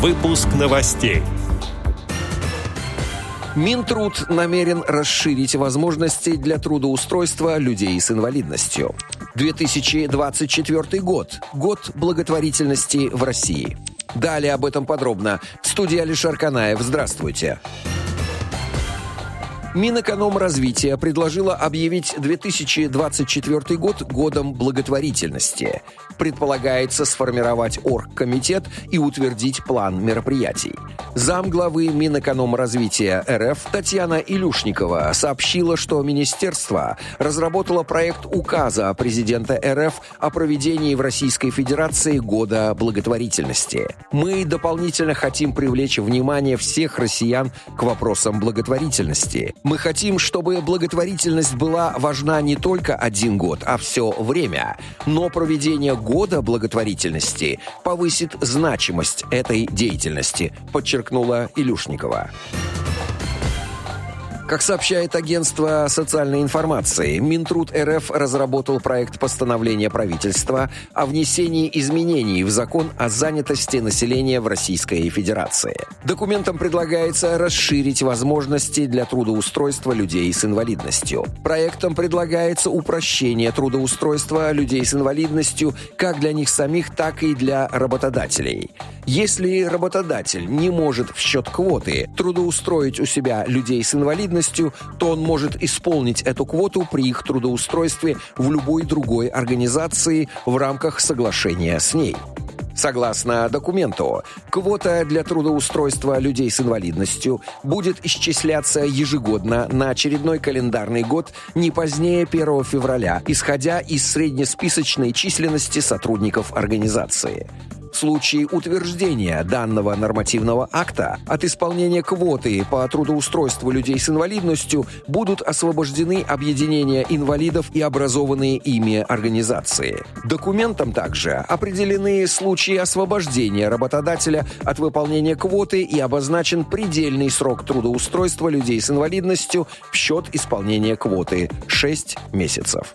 Выпуск новостей. Минтруд намерен расширить возможности для трудоустройства людей с инвалидностью. 2024 год – год благотворительности в России. Далее об этом подробно. В студии Алишер Канаев. Здравствуйте. Здравствуйте. Минэкономразвития предложила объявить 2024 год годом благотворительности. Предполагается сформировать оргкомитет и утвердить план мероприятий. Замглавы Минэкономразвития РФ Татьяна Илюшникова сообщила, что министерство разработало проект указа президента РФ о проведении в Российской Федерации года благотворительности. Мы дополнительно хотим привлечь внимание всех россиян к вопросам благотворительности. Мы хотим, чтобы благотворительность была важна не только один год, а все время. Но проведение года благотворительности повысит значимость этой деятельности, подчеркнула Илюшникова. Как сообщает агентство социальной информации, Минтруд РФ разработал проект постановления правительства о внесении изменений в закон о занятости населения в Российской Федерации. Документом предлагается расширить возможности для трудоустройства людей с инвалидностью. Проектом предлагается упрощение трудоустройства людей с инвалидностью как для них самих, так и для работодателей. Если работодатель не может в счет квоты трудоустроить у себя людей с инвалидностью, то он может исполнить эту квоту при их трудоустройстве в любой другой организации в рамках соглашения с ней. Согласно документу, квота для трудоустройства людей с инвалидностью будет исчисляться ежегодно на очередной календарный год не позднее 1 февраля, исходя из среднесписочной численности сотрудников организации. В случае утверждения данного нормативного акта от исполнения квоты по трудоустройству людей с инвалидностью будут освобождены объединения инвалидов и образованные ими организации. Документом также определены случаи освобождения работодателя от выполнения квоты и обозначен предельный срок трудоустройства людей с инвалидностью в счет исполнения квоты – 6 месяцев.